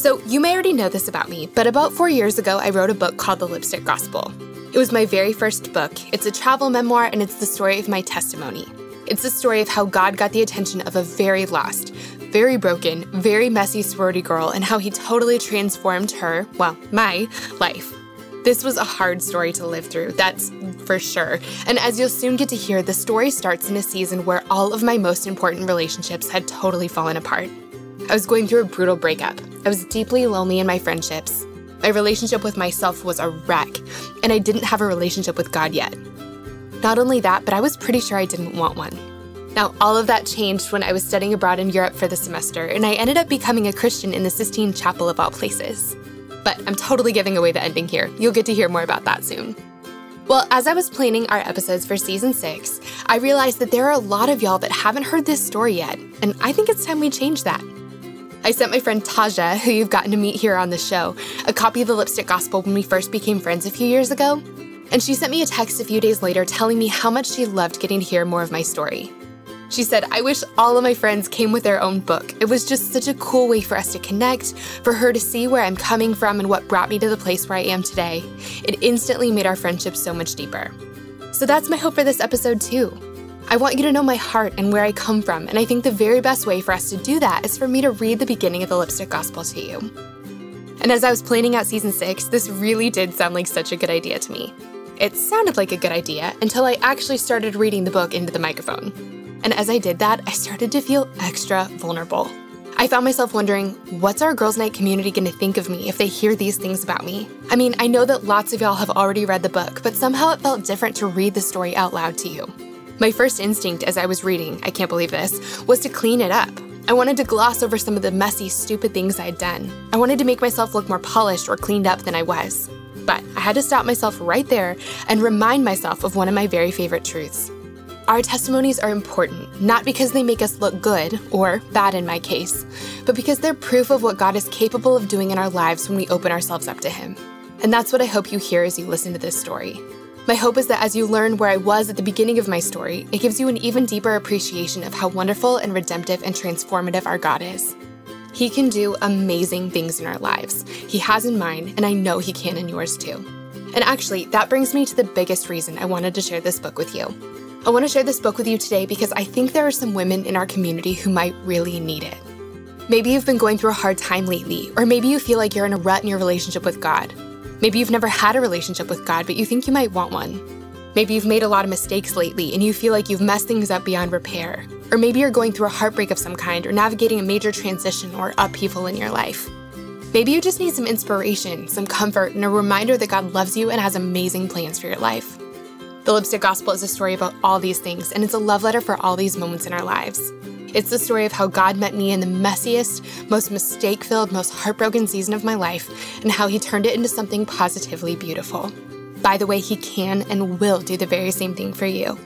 So, you may already know this about me, but about four years ago, I wrote a book called The Lipstick Gospel. It was my very first book. It's a travel memoir, and it's the story of my testimony. It's the story of how God got the attention of a very lost, very broken, very messy sorority girl, and how he totally transformed her, well, my life. This was a hard story to live through, that's for sure. And as you'll soon get to hear, the story starts in a season where all of my most important relationships had totally fallen apart. I was going through a brutal breakup. I was deeply lonely in my friendships. My relationship with myself was a wreck, and I didn't have a relationship with God yet. Not only that, but I was pretty sure I didn't want one. Now, all of that changed when I was studying abroad in Europe for the semester, and I ended up becoming a Christian in the Sistine Chapel of all places. But I'm totally giving away the ending here. You'll get to hear more about that soon. Well, as I was planning our episodes for season six, I realized that there are a lot of y'all that haven't heard this story yet, and I think it's time we change that. I sent my friend Taja, who you've gotten to meet here on the show, a copy of the Lipstick Gospel when we first became friends a few years ago. And she sent me a text a few days later telling me how much she loved getting to hear more of my story. She said, I wish all of my friends came with their own book. It was just such a cool way for us to connect, for her to see where I'm coming from and what brought me to the place where I am today. It instantly made our friendship so much deeper. So that's my hope for this episode, too. I want you to know my heart and where I come from, and I think the very best way for us to do that is for me to read the beginning of the Lipstick Gospel to you. And as I was planning out season six, this really did sound like such a good idea to me. It sounded like a good idea until I actually started reading the book into the microphone. And as I did that, I started to feel extra vulnerable. I found myself wondering, what's our Girls Night community going to think of me if they hear these things about me? I mean, I know that lots of y'all have already read the book, but somehow it felt different to read the story out loud to you. My first instinct as I was reading, I can't believe this, was to clean it up. I wanted to gloss over some of the messy, stupid things I'd done. I wanted to make myself look more polished or cleaned up than I was. But I had to stop myself right there and remind myself of one of my very favorite truths. Our testimonies are important, not because they make us look good, or bad in my case, but because they're proof of what God is capable of doing in our lives when we open ourselves up to Him. And that's what I hope you hear as you listen to this story. My hope is that as you learn where I was at the beginning of my story, it gives you an even deeper appreciation of how wonderful and redemptive and transformative our God is. He can do amazing things in our lives. He has in mine, and I know He can in yours too. And actually, that brings me to the biggest reason I wanted to share this book with you. I want to share this book with you today because I think there are some women in our community who might really need it. Maybe you've been going through a hard time lately, or maybe you feel like you're in a rut in your relationship with God. Maybe you've never had a relationship with God, but you think you might want one. Maybe you've made a lot of mistakes lately and you feel like you've messed things up beyond repair. Or maybe you're going through a heartbreak of some kind or navigating a major transition or upheaval in your life. Maybe you just need some inspiration, some comfort, and a reminder that God loves you and has amazing plans for your life. The Lipstick Gospel is a story about all these things, and it's a love letter for all these moments in our lives. It's the story of how God met me in the messiest, most mistake filled, most heartbroken season of my life, and how He turned it into something positively beautiful. By the way, He can and will do the very same thing for you.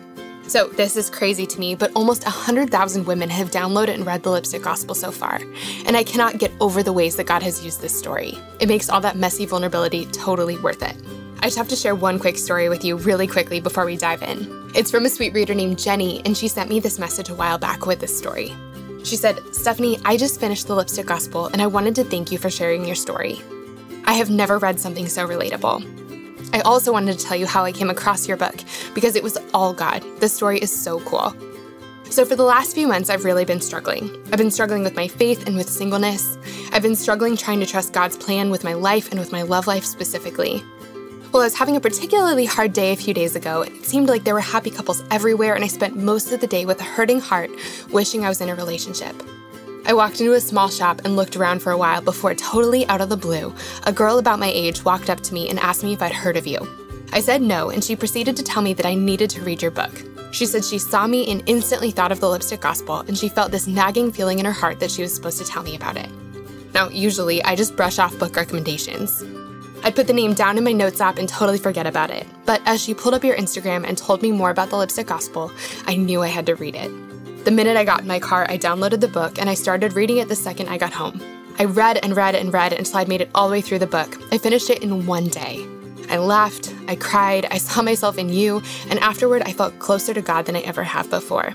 So, this is crazy to me, but almost 100,000 women have downloaded and read the Lipstick Gospel so far. And I cannot get over the ways that God has used this story. It makes all that messy vulnerability totally worth it. I just have to share one quick story with you really quickly before we dive in. It's from a sweet reader named Jenny, and she sent me this message a while back with this story. She said, Stephanie, I just finished the Lipstick Gospel, and I wanted to thank you for sharing your story. I have never read something so relatable. I also wanted to tell you how I came across your book, because it was all God. The story is so cool. So, for the last few months, I've really been struggling. I've been struggling with my faith and with singleness. I've been struggling trying to trust God's plan with my life and with my love life specifically. Well, I was having a particularly hard day a few days ago. It seemed like there were happy couples everywhere, and I spent most of the day with a hurting heart, wishing I was in a relationship. I walked into a small shop and looked around for a while before, totally out of the blue, a girl about my age walked up to me and asked me if I'd heard of you. I said no, and she proceeded to tell me that I needed to read your book. She said she saw me and instantly thought of the lipstick gospel, and she felt this nagging feeling in her heart that she was supposed to tell me about it. Now, usually I just brush off book recommendations. I'd put the name down in my notes app and totally forget about it. But as she pulled up your Instagram and told me more about the Lipstick Gospel, I knew I had to read it. The minute I got in my car, I downloaded the book and I started reading it the second I got home. I read and read and read until I'd made it all the way through the book. I finished it in one day. I laughed, I cried, I saw myself in you, and afterward I felt closer to God than I ever have before.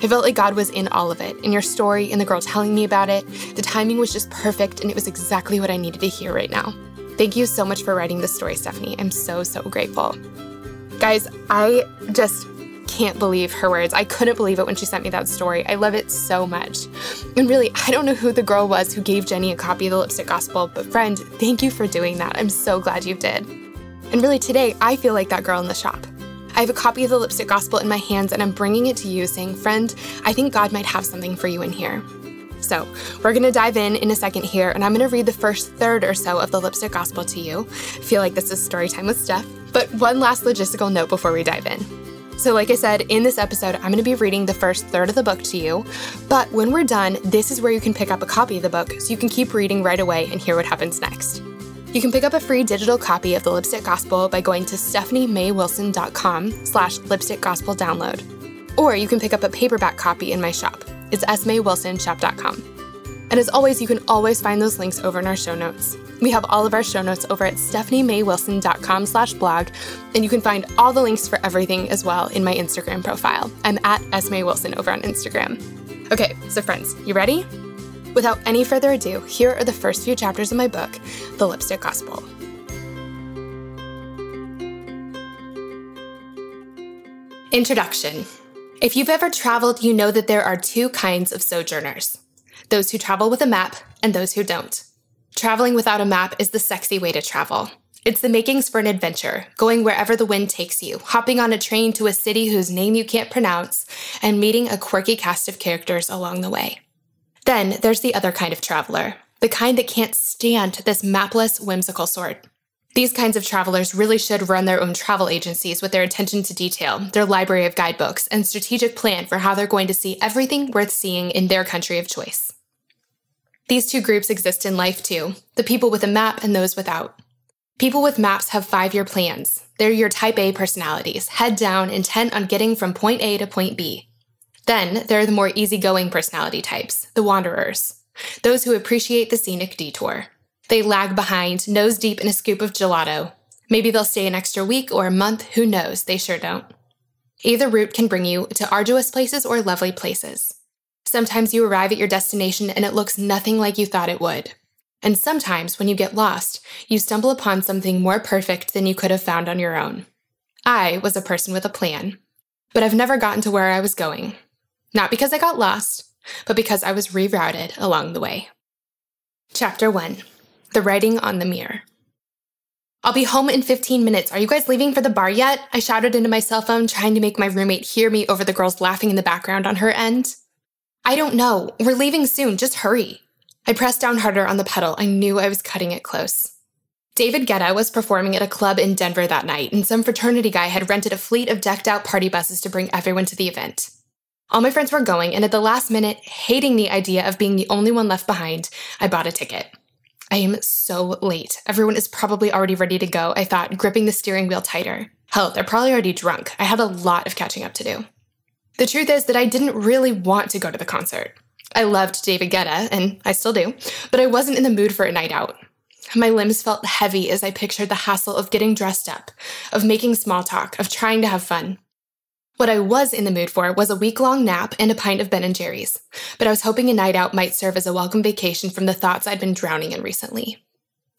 I felt like God was in all of it, in your story, in the girl telling me about it. The timing was just perfect, and it was exactly what I needed to hear right now. Thank you so much for writing this story, Stephanie. I'm so, so grateful. Guys, I just can't believe her words. I couldn't believe it when she sent me that story. I love it so much. And really, I don't know who the girl was who gave Jenny a copy of the Lipstick Gospel, but friend, thank you for doing that. I'm so glad you did. And really, today, I feel like that girl in the shop. I have a copy of the Lipstick Gospel in my hands and I'm bringing it to you saying, Friend, I think God might have something for you in here. So, we're going to dive in in a second here, and I'm going to read the first third or so of the Lipstick Gospel to you. I feel like this is story time with Steph. But one last logistical note before we dive in. So, like I said, in this episode, I'm going to be reading the first third of the book to you. But when we're done, this is where you can pick up a copy of the book so you can keep reading right away and hear what happens next. You can pick up a free digital copy of the Lipstick Gospel by going to stephaniemaywilson.com slash lipstick gospel download. Or you can pick up a paperback copy in my shop. It's smaywilsonshop.com. And as always, you can always find those links over in our show notes. We have all of our show notes over at stephaniemaywilson.com slash blog, and you can find all the links for everything as well in my Instagram profile. I'm at smaywilson over on Instagram. Okay, so friends, you ready? Without any further ado, here are the first few chapters of my book, The Lipstick Gospel. Introduction If you've ever traveled, you know that there are two kinds of sojourners those who travel with a map and those who don't. Traveling without a map is the sexy way to travel. It's the makings for an adventure, going wherever the wind takes you, hopping on a train to a city whose name you can't pronounce, and meeting a quirky cast of characters along the way. Then there's the other kind of traveler, the kind that can't stand this mapless, whimsical sort. These kinds of travelers really should run their own travel agencies with their attention to detail, their library of guidebooks, and strategic plan for how they're going to see everything worth seeing in their country of choice. These two groups exist in life too the people with a map and those without. People with maps have five year plans. They're your type A personalities, head down, intent on getting from point A to point B. Then there are the more easygoing personality types, the wanderers, those who appreciate the scenic detour. They lag behind, nose deep in a scoop of gelato. Maybe they'll stay an extra week or a month, who knows, they sure don't. Either route can bring you to arduous places or lovely places. Sometimes you arrive at your destination and it looks nothing like you thought it would. And sometimes, when you get lost, you stumble upon something more perfect than you could have found on your own. I was a person with a plan, but I've never gotten to where I was going. Not because I got lost, but because I was rerouted along the way. Chapter 1 The Writing on the Mirror. I'll be home in 15 minutes. Are you guys leaving for the bar yet? I shouted into my cell phone, trying to make my roommate hear me over the girls laughing in the background on her end. I don't know. We're leaving soon. Just hurry. I pressed down harder on the pedal. I knew I was cutting it close. David Guetta was performing at a club in Denver that night, and some fraternity guy had rented a fleet of decked out party buses to bring everyone to the event. All my friends were going, and at the last minute, hating the idea of being the only one left behind, I bought a ticket. I am so late. Everyone is probably already ready to go, I thought, gripping the steering wheel tighter. Hell, they're probably already drunk. I had a lot of catching up to do. The truth is that I didn't really want to go to the concert. I loved David Guetta, and I still do, but I wasn't in the mood for a night out. My limbs felt heavy as I pictured the hassle of getting dressed up, of making small talk, of trying to have fun. What I was in the mood for was a week long nap and a pint of Ben and Jerry's, but I was hoping a night out might serve as a welcome vacation from the thoughts I'd been drowning in recently.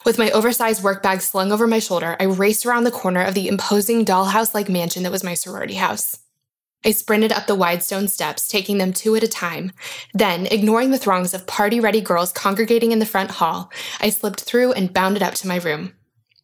With my oversized work bag slung over my shoulder, I raced around the corner of the imposing dollhouse like mansion that was my sorority house. I sprinted up the wide stone steps, taking them two at a time. Then, ignoring the throngs of party ready girls congregating in the front hall, I slipped through and bounded up to my room.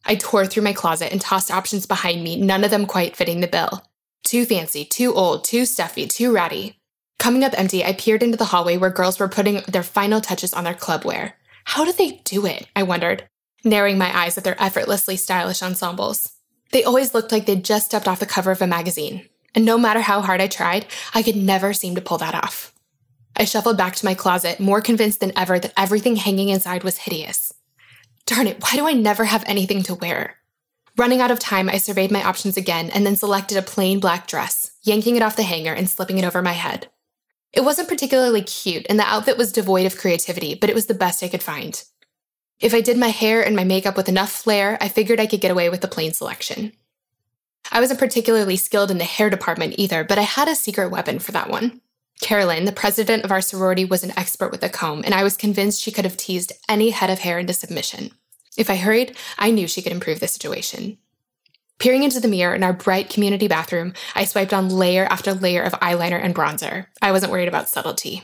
I tore through my closet and tossed options behind me, none of them quite fitting the bill. Too fancy, too old, too stuffy, too ratty. Coming up empty, I peered into the hallway where girls were putting their final touches on their club wear. How do they do it? I wondered, narrowing my eyes at their effortlessly stylish ensembles. They always looked like they'd just stepped off the cover of a magazine, and no matter how hard I tried, I could never seem to pull that off. I shuffled back to my closet, more convinced than ever that everything hanging inside was hideous. Darn it, why do I never have anything to wear? Running out of time, I surveyed my options again and then selected a plain black dress, yanking it off the hanger and slipping it over my head. It wasn't particularly cute, and the outfit was devoid of creativity, but it was the best I could find. If I did my hair and my makeup with enough flair, I figured I could get away with the plain selection. I wasn't particularly skilled in the hair department either, but I had a secret weapon for that one. Carolyn, the president of our sorority, was an expert with a comb, and I was convinced she could have teased any head of hair into submission. If I hurried, I knew she could improve the situation. Peering into the mirror in our bright community bathroom, I swiped on layer after layer of eyeliner and bronzer. I wasn't worried about subtlety.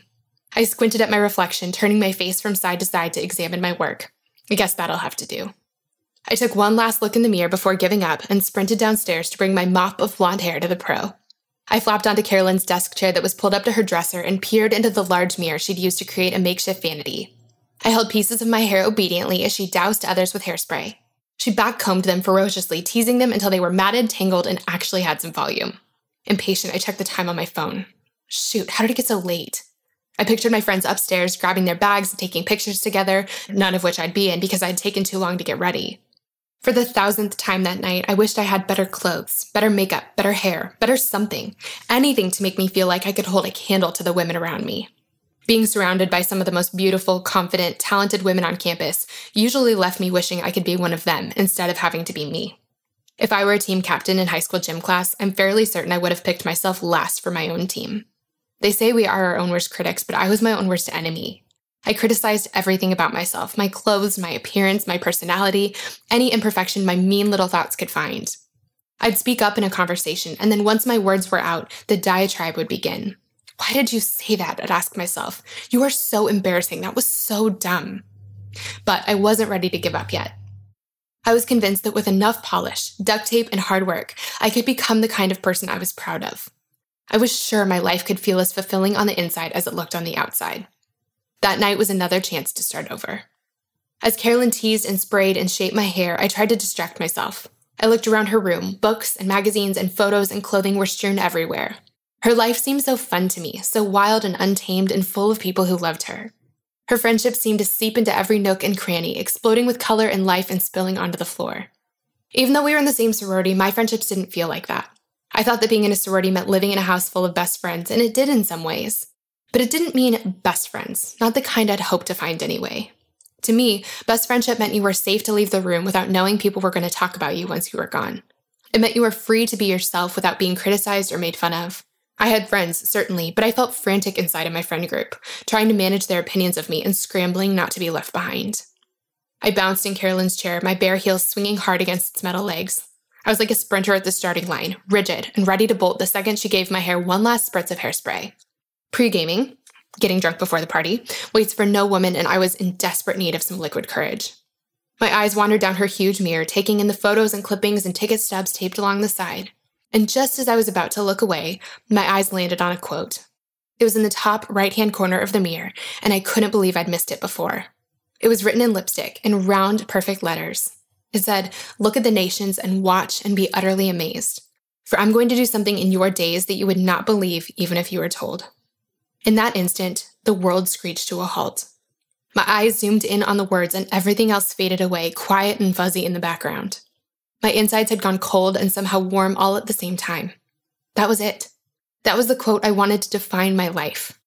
I squinted at my reflection, turning my face from side to side to examine my work. I guess that'll have to do. I took one last look in the mirror before giving up and sprinted downstairs to bring my mop of blonde hair to the pro. I flopped onto Carolyn's desk chair that was pulled up to her dresser and peered into the large mirror she'd used to create a makeshift vanity. I held pieces of my hair obediently as she doused others with hairspray. She backcombed them ferociously, teasing them until they were matted, tangled, and actually had some volume. Impatient, I checked the time on my phone. Shoot, how did it get so late? I pictured my friends upstairs grabbing their bags and taking pictures together, none of which I'd be in because I'd taken too long to get ready. For the thousandth time that night, I wished I had better clothes, better makeup, better hair, better something, anything to make me feel like I could hold a candle to the women around me. Being surrounded by some of the most beautiful, confident, talented women on campus usually left me wishing I could be one of them instead of having to be me. If I were a team captain in high school gym class, I'm fairly certain I would have picked myself last for my own team. They say we are our own worst critics, but I was my own worst enemy. I criticized everything about myself my clothes, my appearance, my personality, any imperfection my mean little thoughts could find. I'd speak up in a conversation, and then once my words were out, the diatribe would begin. Why did you say that? I'd ask myself. You are so embarrassing. That was so dumb. But I wasn't ready to give up yet. I was convinced that with enough polish, duct tape, and hard work, I could become the kind of person I was proud of. I was sure my life could feel as fulfilling on the inside as it looked on the outside. That night was another chance to start over. As Carolyn teased and sprayed and shaped my hair, I tried to distract myself. I looked around her room. Books and magazines and photos and clothing were strewn everywhere. Her life seemed so fun to me, so wild and untamed and full of people who loved her. Her friendship seemed to seep into every nook and cranny, exploding with color and life and spilling onto the floor. Even though we were in the same sorority, my friendships didn't feel like that. I thought that being in a sorority meant living in a house full of best friends, and it did in some ways. But it didn't mean best friends, not the kind I'd hoped to find anyway. To me, best friendship meant you were safe to leave the room without knowing people were going to talk about you once you were gone. It meant you were free to be yourself without being criticized or made fun of. I had friends, certainly, but I felt frantic inside of my friend group, trying to manage their opinions of me and scrambling not to be left behind. I bounced in Carolyn's chair, my bare heels swinging hard against its metal legs. I was like a sprinter at the starting line, rigid and ready to bolt the second she gave my hair one last spritz of hairspray. Pre gaming, getting drunk before the party, waits for no woman, and I was in desperate need of some liquid courage. My eyes wandered down her huge mirror, taking in the photos and clippings and ticket stubs taped along the side. And just as I was about to look away, my eyes landed on a quote. It was in the top right hand corner of the mirror, and I couldn't believe I'd missed it before. It was written in lipstick in round, perfect letters. It said, Look at the nations and watch and be utterly amazed. For I'm going to do something in your days that you would not believe even if you were told. In that instant, the world screeched to a halt. My eyes zoomed in on the words and everything else faded away, quiet and fuzzy in the background. My insides had gone cold and somehow warm all at the same time. That was it. That was the quote I wanted to define my life.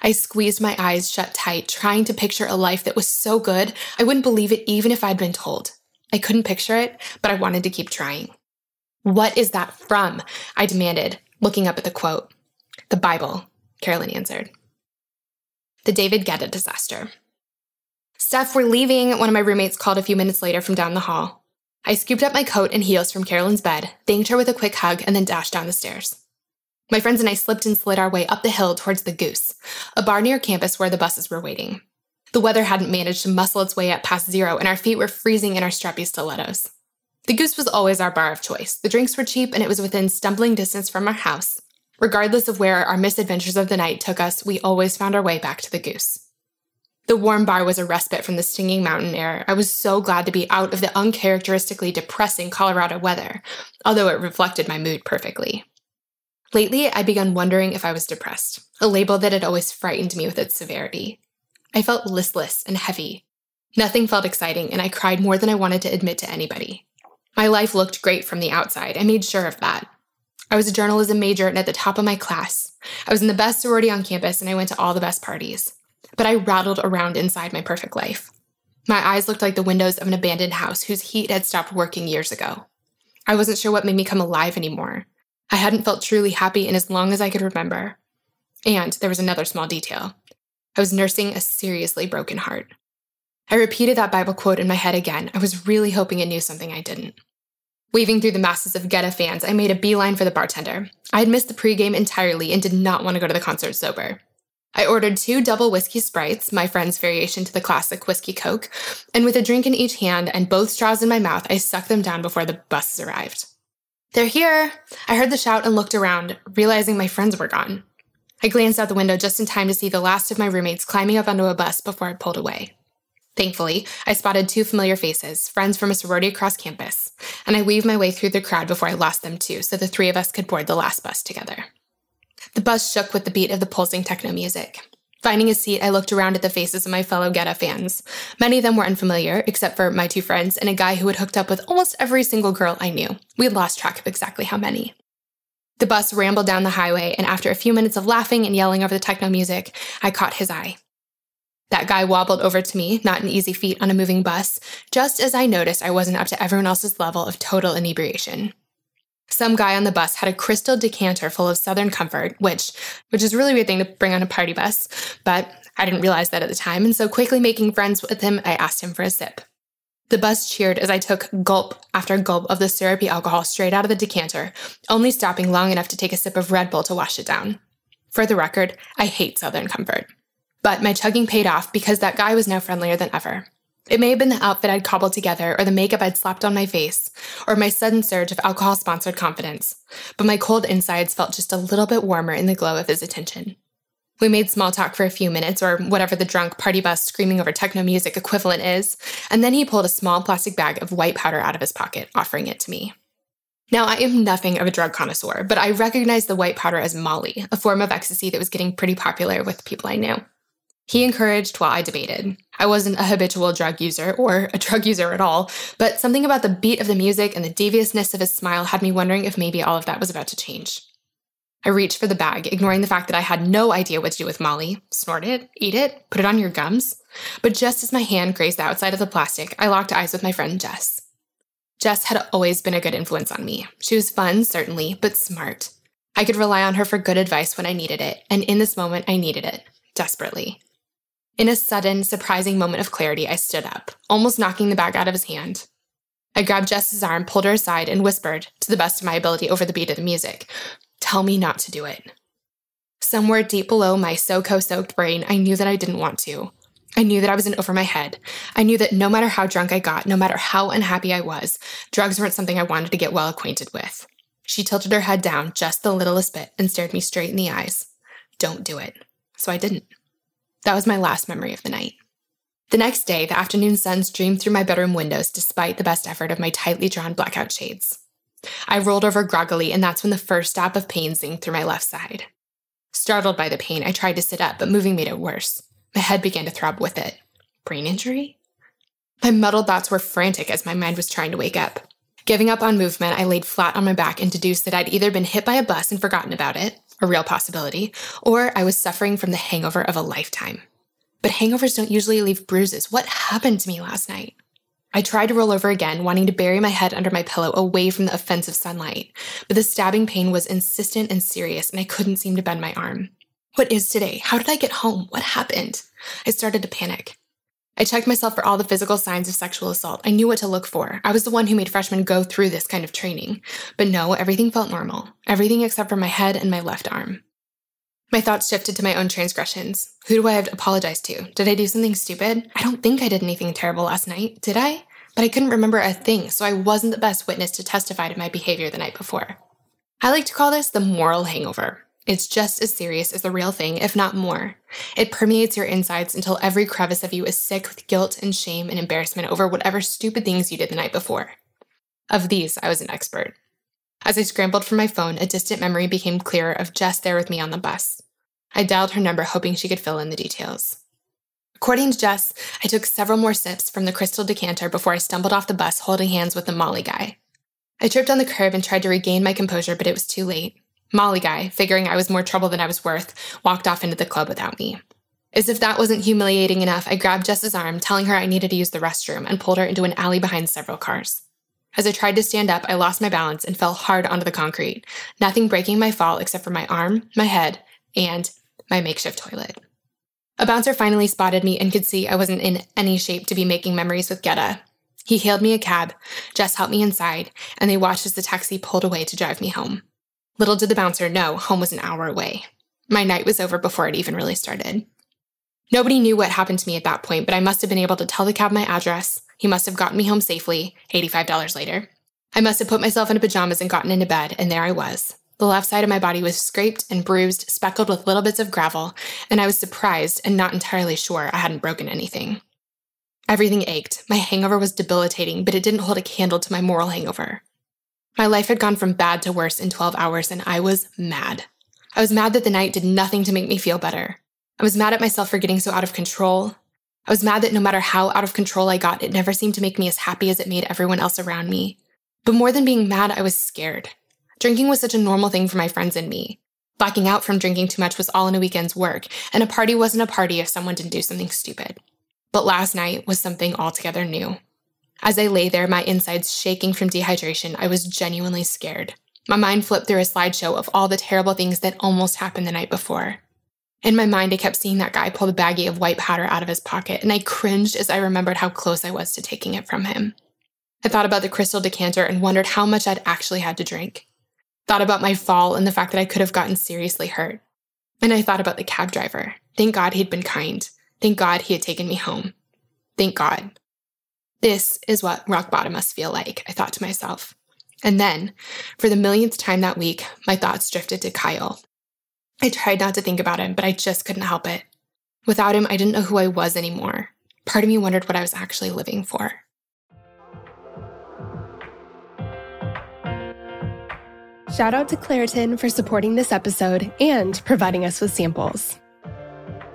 I squeezed my eyes shut tight, trying to picture a life that was so good I wouldn't believe it even if I'd been told. I couldn't picture it, but I wanted to keep trying. What is that from? I demanded, looking up at the quote. The Bible, Carolyn answered. The David Guetta disaster. Steph, we're leaving, one of my roommates called a few minutes later from down the hall. I scooped up my coat and heels from Carolyn's bed, thanked her with a quick hug, and then dashed down the stairs. My friends and I slipped and slid our way up the hill towards the Goose, a bar near campus where the buses were waiting. The weather hadn't managed to muscle its way up past zero, and our feet were freezing in our strappy stilettos. The Goose was always our bar of choice. The drinks were cheap, and it was within stumbling distance from our house. Regardless of where our misadventures of the night took us, we always found our way back to the Goose. The warm bar was a respite from the stinging mountain air. I was so glad to be out of the uncharacteristically depressing Colorado weather, although it reflected my mood perfectly. Lately, I begun wondering if I was depressed, a label that had always frightened me with its severity. I felt listless and heavy. Nothing felt exciting, and I cried more than I wanted to admit to anybody. My life looked great from the outside. I made sure of that. I was a journalism major and at the top of my class. I was in the best sorority on campus and I went to all the best parties. But I rattled around inside my perfect life. My eyes looked like the windows of an abandoned house whose heat had stopped working years ago. I wasn't sure what made me come alive anymore. I hadn't felt truly happy in as long as I could remember. And there was another small detail. I was nursing a seriously broken heart. I repeated that Bible quote in my head again. I was really hoping it knew something I didn't. Weaving through the masses of Guetta fans, I made a beeline for the bartender. I had missed the pregame entirely and did not want to go to the concert sober. I ordered two double whiskey sprites, my friend's variation to the classic whiskey coke, and with a drink in each hand and both straws in my mouth, I sucked them down before the buses arrived. They're here! I heard the shout and looked around, realizing my friends were gone. I glanced out the window just in time to see the last of my roommates climbing up onto a bus before it pulled away. Thankfully, I spotted two familiar faces, friends from a sorority across campus, and I weaved my way through the crowd before I lost them too, so the three of us could board the last bus together. The bus shook with the beat of the pulsing techno music. Finding a seat, I looked around at the faces of my fellow Guetta fans. Many of them were unfamiliar, except for my two friends and a guy who had hooked up with almost every single girl I knew. We had lost track of exactly how many. The bus rambled down the highway, and after a few minutes of laughing and yelling over the techno music, I caught his eye. That guy wobbled over to me, not an easy feat on a moving bus, just as I noticed I wasn't up to everyone else's level of total inebriation. Some guy on the bus had a crystal decanter full of Southern Comfort, which which is really weird thing to bring on a party bus, but I didn't realize that at the time, and so quickly making friends with him, I asked him for a sip. The bus cheered as I took gulp after gulp of the syrupy alcohol straight out of the decanter, only stopping long enough to take a sip of Red Bull to wash it down. For the record, I hate Southern Comfort. But my chugging paid off because that guy was now friendlier than ever. It may have been the outfit I'd cobbled together, or the makeup I'd slapped on my face, or my sudden surge of alcohol sponsored confidence, but my cold insides felt just a little bit warmer in the glow of his attention. We made small talk for a few minutes, or whatever the drunk party bus screaming over techno music equivalent is, and then he pulled a small plastic bag of white powder out of his pocket, offering it to me. Now, I am nothing of a drug connoisseur, but I recognized the white powder as Molly, a form of ecstasy that was getting pretty popular with people I knew. He encouraged while I debated. I wasn't a habitual drug user or a drug user at all, but something about the beat of the music and the deviousness of his smile had me wondering if maybe all of that was about to change. I reached for the bag, ignoring the fact that I had no idea what to do with Molly. Snort it, eat it, put it on your gums. But just as my hand grazed the outside of the plastic, I locked eyes with my friend Jess. Jess had always been a good influence on me. She was fun, certainly, but smart. I could rely on her for good advice when I needed it, and in this moment, I needed it desperately. In a sudden, surprising moment of clarity, I stood up, almost knocking the bag out of his hand. I grabbed Jess's arm, pulled her aside, and whispered, to the best of my ability over the beat of the music, Tell me not to do it. Somewhere deep below my SoCo soaked brain, I knew that I didn't want to. I knew that I was in over my head. I knew that no matter how drunk I got, no matter how unhappy I was, drugs weren't something I wanted to get well acquainted with. She tilted her head down just the littlest bit and stared me straight in the eyes. Don't do it. So I didn't. That was my last memory of the night. The next day, the afternoon sun streamed through my bedroom windows despite the best effort of my tightly drawn blackout shades. I rolled over groggily, and that's when the first stab of pain zinged through my left side. Startled by the pain, I tried to sit up, but moving made it worse. My head began to throb with it. Brain injury? My muddled thoughts were frantic as my mind was trying to wake up. Giving up on movement, I laid flat on my back and deduced that I'd either been hit by a bus and forgotten about it, a real possibility, or I was suffering from the hangover of a lifetime. But hangovers don't usually leave bruises. What happened to me last night? I tried to roll over again, wanting to bury my head under my pillow away from the offensive sunlight, but the stabbing pain was insistent and serious, and I couldn't seem to bend my arm. What is today? How did I get home? What happened? I started to panic. I checked myself for all the physical signs of sexual assault. I knew what to look for. I was the one who made freshmen go through this kind of training. But no, everything felt normal. Everything except for my head and my left arm. My thoughts shifted to my own transgressions. Who do I have to apologize to? Did I do something stupid? I don't think I did anything terrible last night, did I? But I couldn't remember a thing, so I wasn't the best witness to testify to my behavior the night before. I like to call this the moral hangover. It's just as serious as the real thing, if not more. It permeates your insides until every crevice of you is sick with guilt and shame and embarrassment over whatever stupid things you did the night before. Of these, I was an expert. As I scrambled for my phone, a distant memory became clearer of Jess there with me on the bus. I dialed her number, hoping she could fill in the details. According to Jess, I took several more sips from the crystal decanter before I stumbled off the bus holding hands with the Molly guy. I tripped on the curb and tried to regain my composure, but it was too late. Molly guy, figuring I was more trouble than I was worth, walked off into the club without me. As if that wasn't humiliating enough, I grabbed Jess's arm, telling her I needed to use the restroom, and pulled her into an alley behind several cars. As I tried to stand up, I lost my balance and fell hard onto the concrete, nothing breaking my fall except for my arm, my head, and my makeshift toilet. A bouncer finally spotted me and could see I wasn't in any shape to be making memories with Guetta. He hailed me a cab, Jess helped me inside, and they watched as the taxi pulled away to drive me home. Little did the bouncer know home was an hour away. My night was over before it even really started. Nobody knew what happened to me at that point, but I must have been able to tell the cab my address. He must have gotten me home safely, $85 later. I must have put myself into pajamas and gotten into bed, and there I was. The left side of my body was scraped and bruised, speckled with little bits of gravel, and I was surprised and not entirely sure I hadn't broken anything. Everything ached. My hangover was debilitating, but it didn't hold a candle to my moral hangover. My life had gone from bad to worse in 12 hours, and I was mad. I was mad that the night did nothing to make me feel better. I was mad at myself for getting so out of control. I was mad that no matter how out of control I got, it never seemed to make me as happy as it made everyone else around me. But more than being mad, I was scared. Drinking was such a normal thing for my friends and me. Blacking out from drinking too much was all in a weekend's work, and a party wasn't a party if someone didn't do something stupid. But last night was something altogether new. As I lay there, my insides shaking from dehydration, I was genuinely scared. My mind flipped through a slideshow of all the terrible things that almost happened the night before. In my mind, I kept seeing that guy pull the baggie of white powder out of his pocket, and I cringed as I remembered how close I was to taking it from him. I thought about the crystal decanter and wondered how much I'd actually had to drink. Thought about my fall and the fact that I could have gotten seriously hurt. And I thought about the cab driver. Thank God he'd been kind. Thank God he had taken me home. Thank God. This is what rock bottom must feel like, I thought to myself. And then, for the millionth time that week, my thoughts drifted to Kyle. I tried not to think about him, but I just couldn't help it. Without him, I didn't know who I was anymore. Part of me wondered what I was actually living for. Shout out to Claritin for supporting this episode and providing us with samples.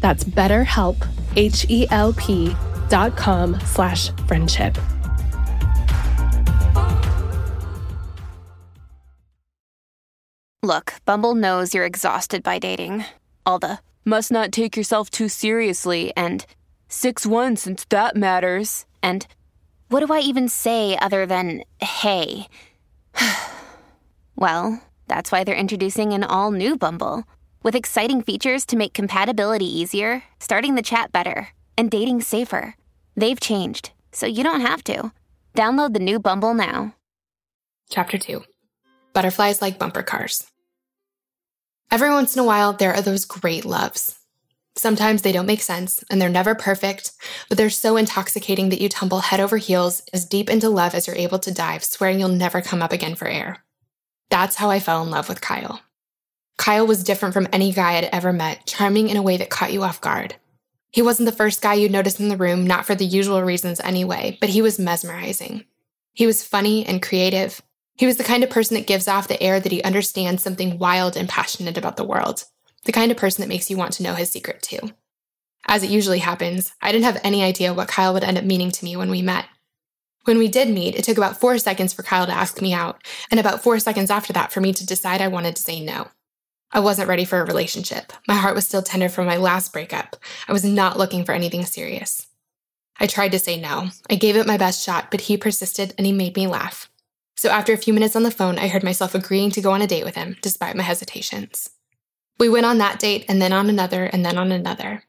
That's betterhelp, H-E-L-P dot com slash friendship. Look, Bumble knows you're exhausted by dating. All the must not take yourself too seriously and 6-1 since that matters. And what do I even say other than hey? well, that's why they're introducing an all new Bumble with exciting features to make compatibility easier, starting the chat better, and dating safer. They've changed, so you don't have to. Download the new Bumble now. Chapter 2 Butterflies Like Bumper Cars. Every once in a while, there are those great loves. Sometimes they don't make sense and they're never perfect, but they're so intoxicating that you tumble head over heels as deep into love as you're able to dive, swearing you'll never come up again for air. That's how I fell in love with Kyle. Kyle was different from any guy I'd ever met, charming in a way that caught you off guard. He wasn't the first guy you'd notice in the room, not for the usual reasons anyway, but he was mesmerizing. He was funny and creative. He was the kind of person that gives off the air that he understands something wild and passionate about the world the kind of person that makes you want to know his secret too. As it usually happens, I didn't have any idea what Kyle would end up meaning to me when we met. When we did meet, it took about four seconds for Kyle to ask me out, and about four seconds after that for me to decide I wanted to say no. I wasn't ready for a relationship. My heart was still tender from my last breakup. I was not looking for anything serious. I tried to say no. I gave it my best shot, but he persisted and he made me laugh. So after a few minutes on the phone, I heard myself agreeing to go on a date with him, despite my hesitations. We went on that date and then on another and then on another.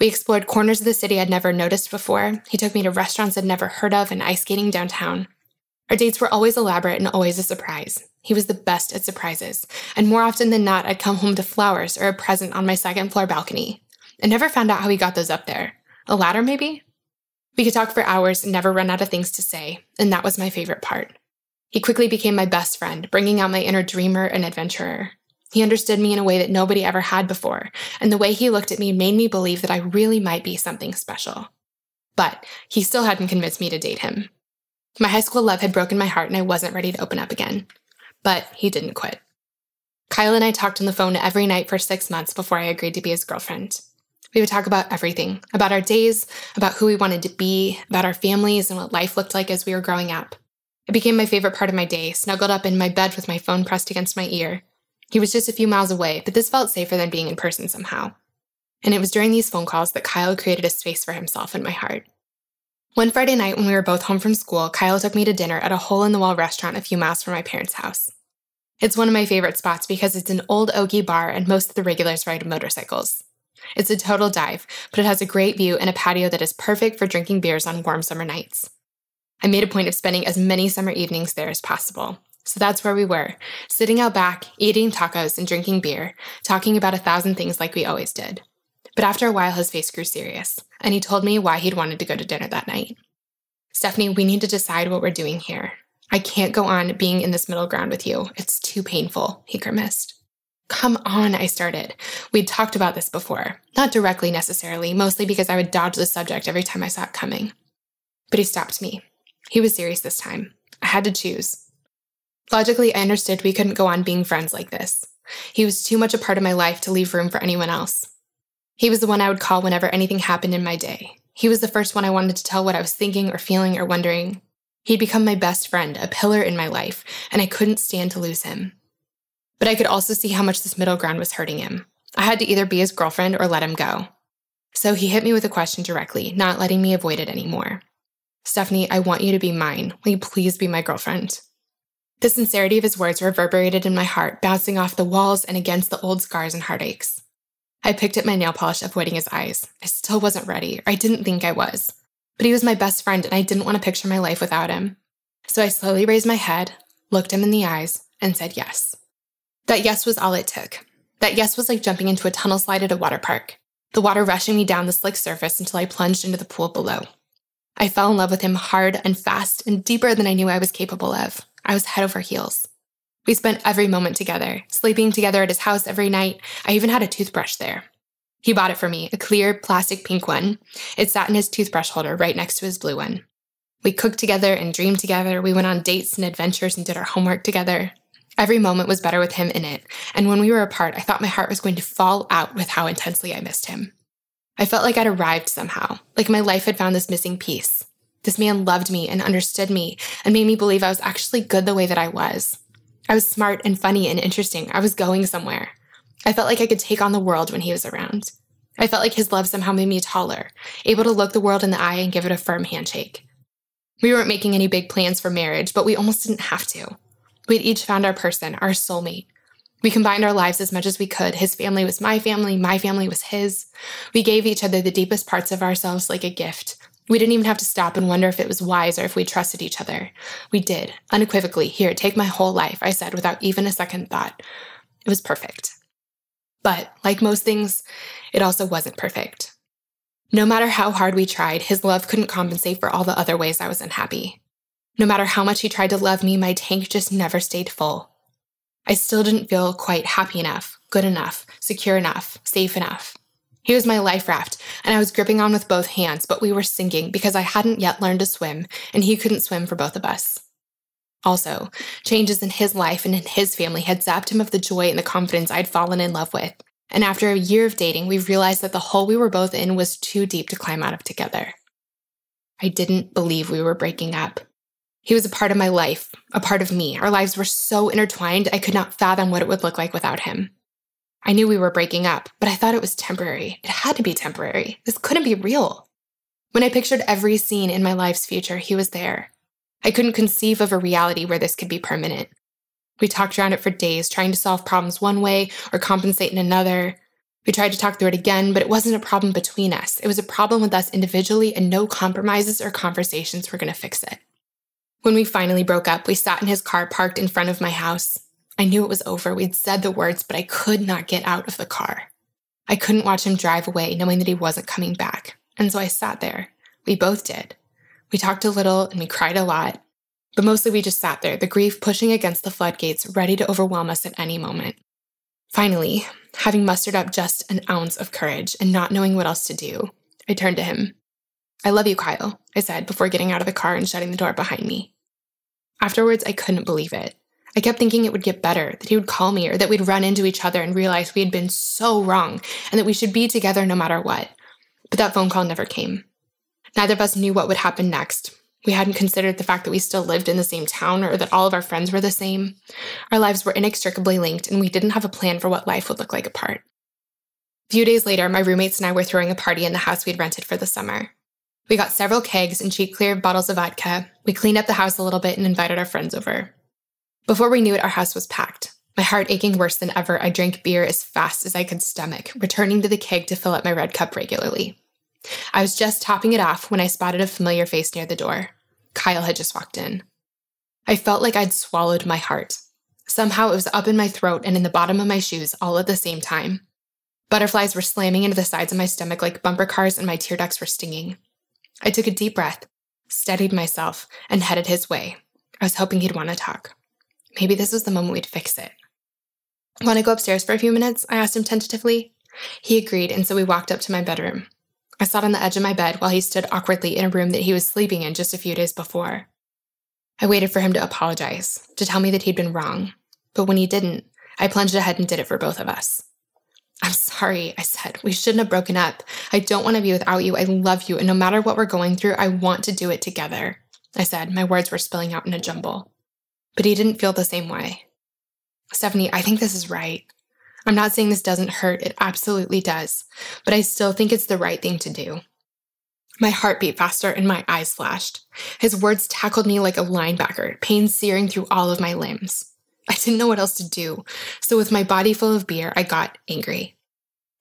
We explored corners of the city I'd never noticed before. He took me to restaurants I'd never heard of and ice skating downtown. Our dates were always elaborate and always a surprise. He was the best at surprises, and more often than not, I'd come home to flowers or a present on my second floor balcony. I never found out how he got those up there. A ladder, maybe? We could talk for hours and never run out of things to say, and that was my favorite part. He quickly became my best friend, bringing out my inner dreamer and adventurer. He understood me in a way that nobody ever had before, and the way he looked at me made me believe that I really might be something special. But he still hadn't convinced me to date him. My high school love had broken my heart and I wasn't ready to open up again. But he didn't quit. Kyle and I talked on the phone every night for six months before I agreed to be his girlfriend. We would talk about everything about our days, about who we wanted to be, about our families, and what life looked like as we were growing up. It became my favorite part of my day, snuggled up in my bed with my phone pressed against my ear, he was just a few miles away, but this felt safer than being in person somehow. And it was during these phone calls that Kyle created a space for himself in my heart. One Friday night when we were both home from school, Kyle took me to dinner at a hole in the wall restaurant a few miles from my parents' house. It's one of my favorite spots because it's an old oaky bar and most of the regulars ride motorcycles. It's a total dive, but it has a great view and a patio that is perfect for drinking beers on warm summer nights. I made a point of spending as many summer evenings there as possible, so that's where we were, sitting out back, eating tacos and drinking beer, talking about a thousand things like we always did. But after a while, his face grew serious, and he told me why he'd wanted to go to dinner that night. Stephanie, we need to decide what we're doing here. I can't go on being in this middle ground with you. It's too painful, he grimaced. Come on, I started. We'd talked about this before. Not directly necessarily, mostly because I would dodge the subject every time I saw it coming. But he stopped me. He was serious this time. I had to choose. Logically, I understood we couldn't go on being friends like this. He was too much a part of my life to leave room for anyone else. He was the one I would call whenever anything happened in my day. He was the first one I wanted to tell what I was thinking or feeling or wondering. He'd become my best friend, a pillar in my life, and I couldn't stand to lose him. But I could also see how much this middle ground was hurting him. I had to either be his girlfriend or let him go. So he hit me with a question directly, not letting me avoid it anymore. Stephanie, I want you to be mine. Will you please be my girlfriend? The sincerity of his words reverberated in my heart, bouncing off the walls and against the old scars and heartaches. I picked at my nail polish, avoiding his eyes. I still wasn't ready, or I didn't think I was. But he was my best friend, and I didn't want to picture my life without him. So I slowly raised my head, looked him in the eyes, and said yes. That yes was all it took. That yes was like jumping into a tunnel slide at a water park, the water rushing me down the slick surface until I plunged into the pool below. I fell in love with him hard and fast and deeper than I knew I was capable of. I was head over heels. We spent every moment together, sleeping together at his house every night. I even had a toothbrush there. He bought it for me, a clear plastic pink one. It sat in his toothbrush holder right next to his blue one. We cooked together and dreamed together. We went on dates and adventures and did our homework together. Every moment was better with him in it, and when we were apart, I thought my heart was going to fall out with how intensely I missed him. I felt like I'd arrived somehow, like my life had found this missing piece. This man loved me and understood me and made me believe I was actually good the way that I was. I was smart and funny and interesting. I was going somewhere. I felt like I could take on the world when he was around. I felt like his love somehow made me taller, able to look the world in the eye and give it a firm handshake. We weren't making any big plans for marriage, but we almost didn't have to. We'd each found our person, our soulmate. We combined our lives as much as we could. His family was my family, my family was his. We gave each other the deepest parts of ourselves like a gift. We didn't even have to stop and wonder if it was wise or if we trusted each other. We did, unequivocally. Here, take my whole life, I said without even a second thought. It was perfect. But, like most things, it also wasn't perfect. No matter how hard we tried, his love couldn't compensate for all the other ways I was unhappy. No matter how much he tried to love me, my tank just never stayed full. I still didn't feel quite happy enough, good enough, secure enough, safe enough. He was my life raft, and I was gripping on with both hands, but we were sinking because I hadn't yet learned to swim, and he couldn't swim for both of us. Also, changes in his life and in his family had zapped him of the joy and the confidence I'd fallen in love with. And after a year of dating, we realized that the hole we were both in was too deep to climb out of together. I didn't believe we were breaking up. He was a part of my life, a part of me. Our lives were so intertwined, I could not fathom what it would look like without him. I knew we were breaking up, but I thought it was temporary. It had to be temporary. This couldn't be real. When I pictured every scene in my life's future, he was there. I couldn't conceive of a reality where this could be permanent. We talked around it for days, trying to solve problems one way or compensate in another. We tried to talk through it again, but it wasn't a problem between us. It was a problem with us individually, and no compromises or conversations were going to fix it. When we finally broke up, we sat in his car parked in front of my house. I knew it was over. We'd said the words, but I could not get out of the car. I couldn't watch him drive away knowing that he wasn't coming back. And so I sat there. We both did. We talked a little and we cried a lot, but mostly we just sat there, the grief pushing against the floodgates, ready to overwhelm us at any moment. Finally, having mustered up just an ounce of courage and not knowing what else to do, I turned to him. I love you, Kyle, I said before getting out of the car and shutting the door behind me. Afterwards, I couldn't believe it. I kept thinking it would get better, that he would call me, or that we'd run into each other and realize we had been so wrong and that we should be together no matter what. But that phone call never came. Neither of us knew what would happen next. We hadn't considered the fact that we still lived in the same town or that all of our friends were the same. Our lives were inextricably linked, and we didn't have a plan for what life would look like apart. A few days later, my roommates and I were throwing a party in the house we'd rented for the summer. We got several kegs and cheap clear bottles of vodka. We cleaned up the house a little bit and invited our friends over. Before we knew it, our house was packed. My heart aching worse than ever, I drank beer as fast as I could stomach, returning to the keg to fill up my red cup regularly. I was just topping it off when I spotted a familiar face near the door. Kyle had just walked in. I felt like I'd swallowed my heart. Somehow it was up in my throat and in the bottom of my shoes all at the same time. Butterflies were slamming into the sides of my stomach like bumper cars, and my tear ducts were stinging. I took a deep breath, steadied myself, and headed his way. I was hoping he'd want to talk. Maybe this was the moment we'd fix it. Want to go upstairs for a few minutes? I asked him tentatively. He agreed, and so we walked up to my bedroom. I sat on the edge of my bed while he stood awkwardly in a room that he was sleeping in just a few days before. I waited for him to apologize, to tell me that he'd been wrong. But when he didn't, I plunged ahead and did it for both of us. I'm sorry, I said. We shouldn't have broken up. I don't want to be without you. I love you. And no matter what we're going through, I want to do it together. I said, my words were spilling out in a jumble. But he didn't feel the same way. Stephanie, I think this is right. I'm not saying this doesn't hurt, it absolutely does, but I still think it's the right thing to do. My heart beat faster and my eyes flashed. His words tackled me like a linebacker, pain searing through all of my limbs. I didn't know what else to do, so with my body full of beer, I got angry.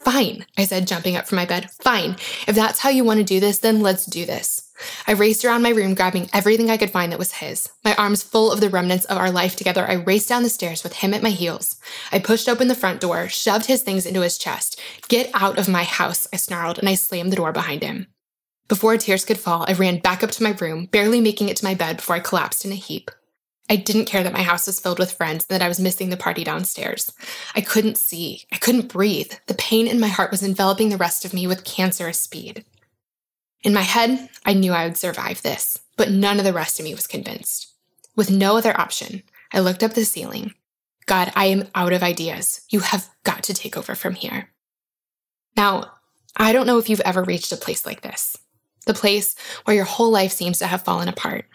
Fine, I said, jumping up from my bed. Fine. If that's how you want to do this, then let's do this. I raced around my room, grabbing everything I could find that was his. My arms full of the remnants of our life together, I raced down the stairs with him at my heels. I pushed open the front door, shoved his things into his chest. Get out of my house, I snarled, and I slammed the door behind him. Before tears could fall, I ran back up to my room, barely making it to my bed before I collapsed in a heap. I didn't care that my house was filled with friends and that I was missing the party downstairs. I couldn't see. I couldn't breathe. The pain in my heart was enveloping the rest of me with cancerous speed. In my head, I knew I would survive this, but none of the rest of me was convinced. With no other option, I looked up the ceiling. God, I am out of ideas. You have got to take over from here. Now, I don't know if you've ever reached a place like this the place where your whole life seems to have fallen apart.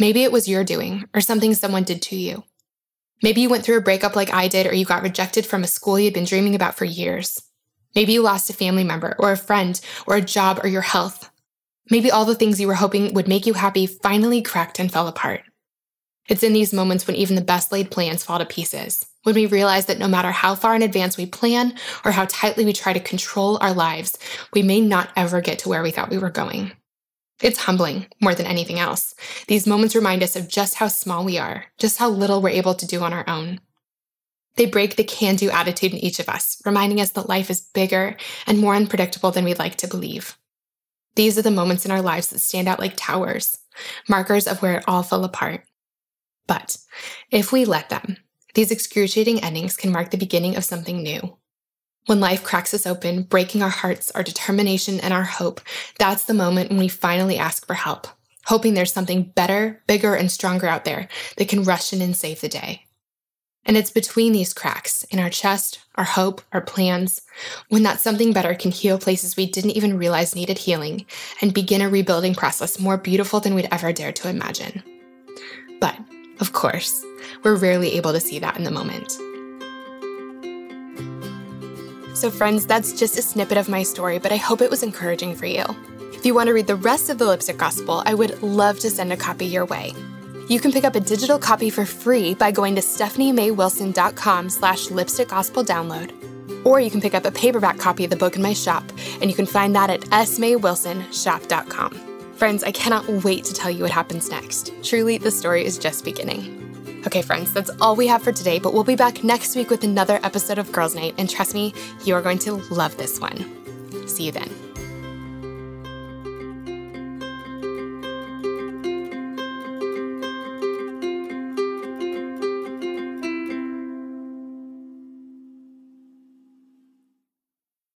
Maybe it was your doing or something someone did to you. Maybe you went through a breakup like I did, or you got rejected from a school you'd been dreaming about for years. Maybe you lost a family member, or a friend, or a job, or your health. Maybe all the things you were hoping would make you happy finally cracked and fell apart. It's in these moments when even the best laid plans fall to pieces, when we realize that no matter how far in advance we plan or how tightly we try to control our lives, we may not ever get to where we thought we were going. It's humbling more than anything else. These moments remind us of just how small we are, just how little we're able to do on our own. They break the can do attitude in each of us, reminding us that life is bigger and more unpredictable than we'd like to believe. These are the moments in our lives that stand out like towers, markers of where it all fell apart. But if we let them, these excruciating endings can mark the beginning of something new. When life cracks us open, breaking our hearts, our determination, and our hope, that's the moment when we finally ask for help, hoping there's something better, bigger, and stronger out there that can rush in and save the day. And it's between these cracks in our chest, our hope, our plans, when that something better can heal places we didn't even realize needed healing and begin a rebuilding process more beautiful than we'd ever dared to imagine. But, of course, we're rarely able to see that in the moment. So, friends, that's just a snippet of my story, but I hope it was encouraging for you. If you want to read the rest of the Lipstick Gospel, I would love to send a copy your way. You can pick up a digital copy for free by going to stephaniemaywilson.com slash lipstickgospeldownload. Or you can pick up a paperback copy of the book in my shop, and you can find that at smaywilsonshop.com. Friends, I cannot wait to tell you what happens next. Truly, the story is just beginning. Okay, friends, that's all we have for today, but we'll be back next week with another episode of Girls Night, and trust me, you are going to love this one. See you then.